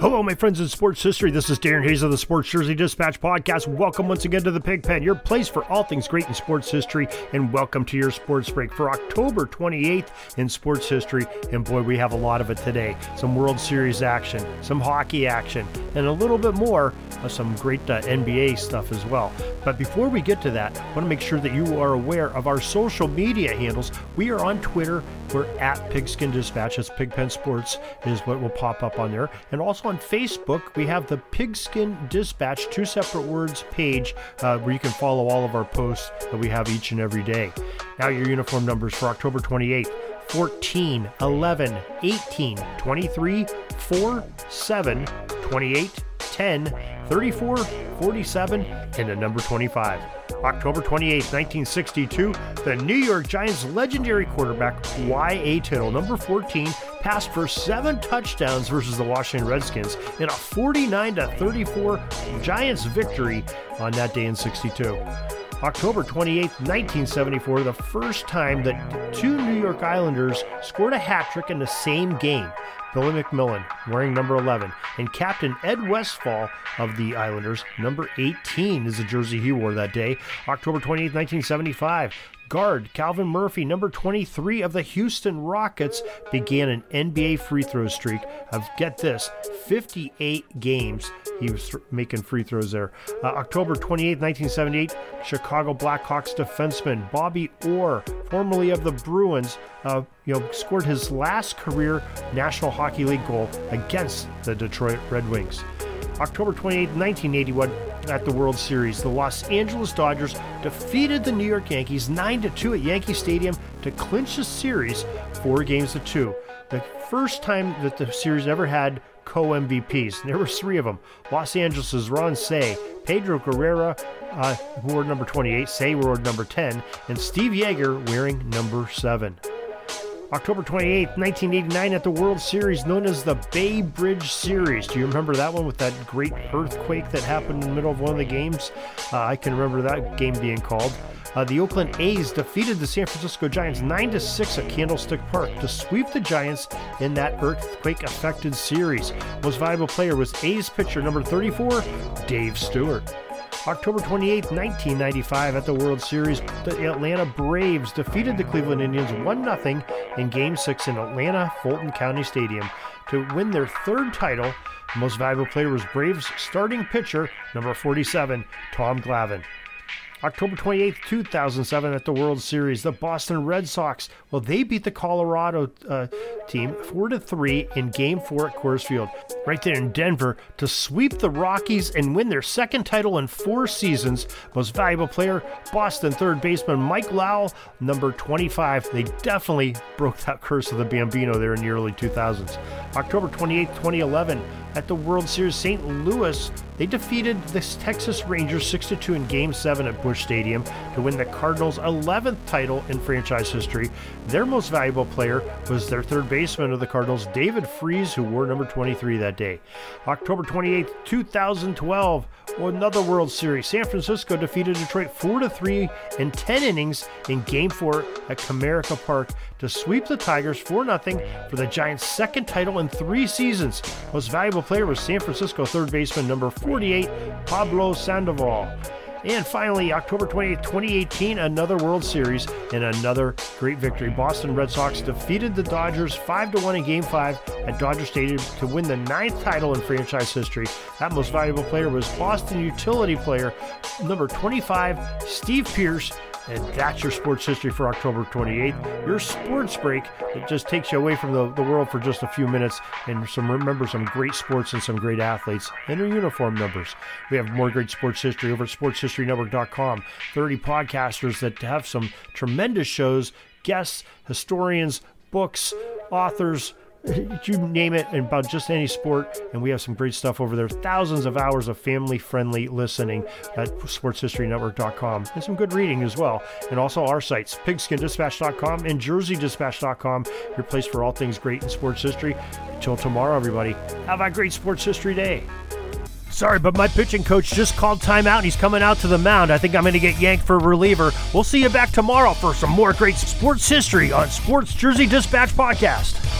Hello, my friends in sports history. This is Darren Hayes of the Sports Jersey Dispatch podcast. Welcome once again to the Pigpen, your place for all things great in sports history, and welcome to your sports break for October 28th in sports history. And boy, we have a lot of it today. Some World Series action, some hockey action, and a little bit more of some great uh, NBA stuff as well. But before we get to that, I want to make sure that you are aware of our social media handles. We are on Twitter. We're at Pigskin Dispatch. That's Pigpen Sports is what will pop up on there. And also on Facebook, we have the Pigskin Dispatch, two separate words page uh, where you can follow all of our posts that we have each and every day. Now, your uniform numbers for October 28th 14, 11, 18, 23, 4, 7, 28, 10, 34, 47, and the number 25. October 28, 1962, the New York Giants legendary quarterback Y.A. Tittle, number 14, passed for seven touchdowns versus the Washington Redskins in a 49 34 Giants victory on that day in 62. October 28, 1974, the first time that two New York Islanders scored a hat trick in the same game. Billy MacMillan, wearing number 11, and Captain Ed Westfall of the Islanders, number 18 is the jersey he wore that day. October 28, 1975, guard Calvin Murphy, number 23 of the Houston Rockets, began an NBA free throw streak of, get this, 58 games. He was th- making free throws there. Uh, October 28, 1978, Chicago Blackhawks defenseman Bobby Orr, formerly of the Bruins, uh, you know, scored his last career National Hockey League goal against the Detroit Red Wings. October 28, 1981, at the World Series, the Los Angeles Dodgers defeated the New York Yankees 9 2 at Yankee Stadium to clinch the series four games to two. The first time that the series ever had co MVPs. There were three of them. Los Angeles' Ron Cey, Pedro Guerrero, uh, who wore number 28, Cey wore number 10, and Steve Yeager wearing number 7. October 28, 1989, at the World Series known as the Bay Bridge Series. Do you remember that one with that great earthquake that happened in the middle of one of the games? Uh, I can remember that game being called. Uh, the Oakland A's defeated the San Francisco Giants 9 to 6 at Candlestick Park to sweep the Giants in that earthquake affected series. Most valuable player was A's pitcher number 34, Dave Stewart. October 28, 1995, at the World Series, the Atlanta Braves defeated the Cleveland Indians 1 0 in Game 6 in Atlanta Fulton County Stadium to win their third title. The most valuable player was Braves starting pitcher, number 47, Tom Glavine. October 28th, 2007, at the World Series, the Boston Red Sox, well, they beat the Colorado uh, team 4 to 3 in Game 4 at Coors Field, right there in Denver, to sweep the Rockies and win their second title in four seasons. Most valuable player, Boston third baseman Mike Lowell, number 25. They definitely broke that curse of the Bambino there in the early 2000s. October 28th, 2011, at the World Series, St. Louis, they defeated the Texas Rangers 6 2 in Game 7 at Busch Stadium to win the Cardinals' 11th title in franchise history. Their most valuable player was their third baseman of the Cardinals, David Freese, who wore number 23 that day. October 28, 2012, another World Series. San Francisco defeated Detroit 4 3 in 10 innings in Game 4 at Comerica Park to sweep the Tigers 4 0 for the Giants' second title in three seasons. Most valuable player was San Francisco third baseman number 48, Pablo Sandoval. And finally, October 28, 2018, another World Series and another great victory. Boston Red Sox defeated the Dodgers 5 1 in Game 5 at Dodger Stadium to win the ninth title in franchise history. That most valuable player was Boston utility player number 25, Steve Pearce, And that's your sports history for October 28th. Your sports break, it just takes you away from the, the world for just a few minutes and some remember some great sports and some great athletes and their uniform numbers. We have more great sports history over at sportshistorynetwork.com. 30 podcasters that have some tremendous shows, guests, historians, books, authors, you name it about just any sport and we have some great stuff over there. Thousands of hours of family friendly listening at sportshistorynetwork.com and some good reading as well. And also our sites pigskindispatch.com and jerseydispatch.com your place for all things great in sports history. Until tomorrow everybody. Have a great sports history day. Sorry, but my pitching coach just called timeout and he's coming out to the mound. I think I'm going to get yanked for reliever. We'll see you back tomorrow for some more great sports history on Sports Jersey Dispatch Podcast.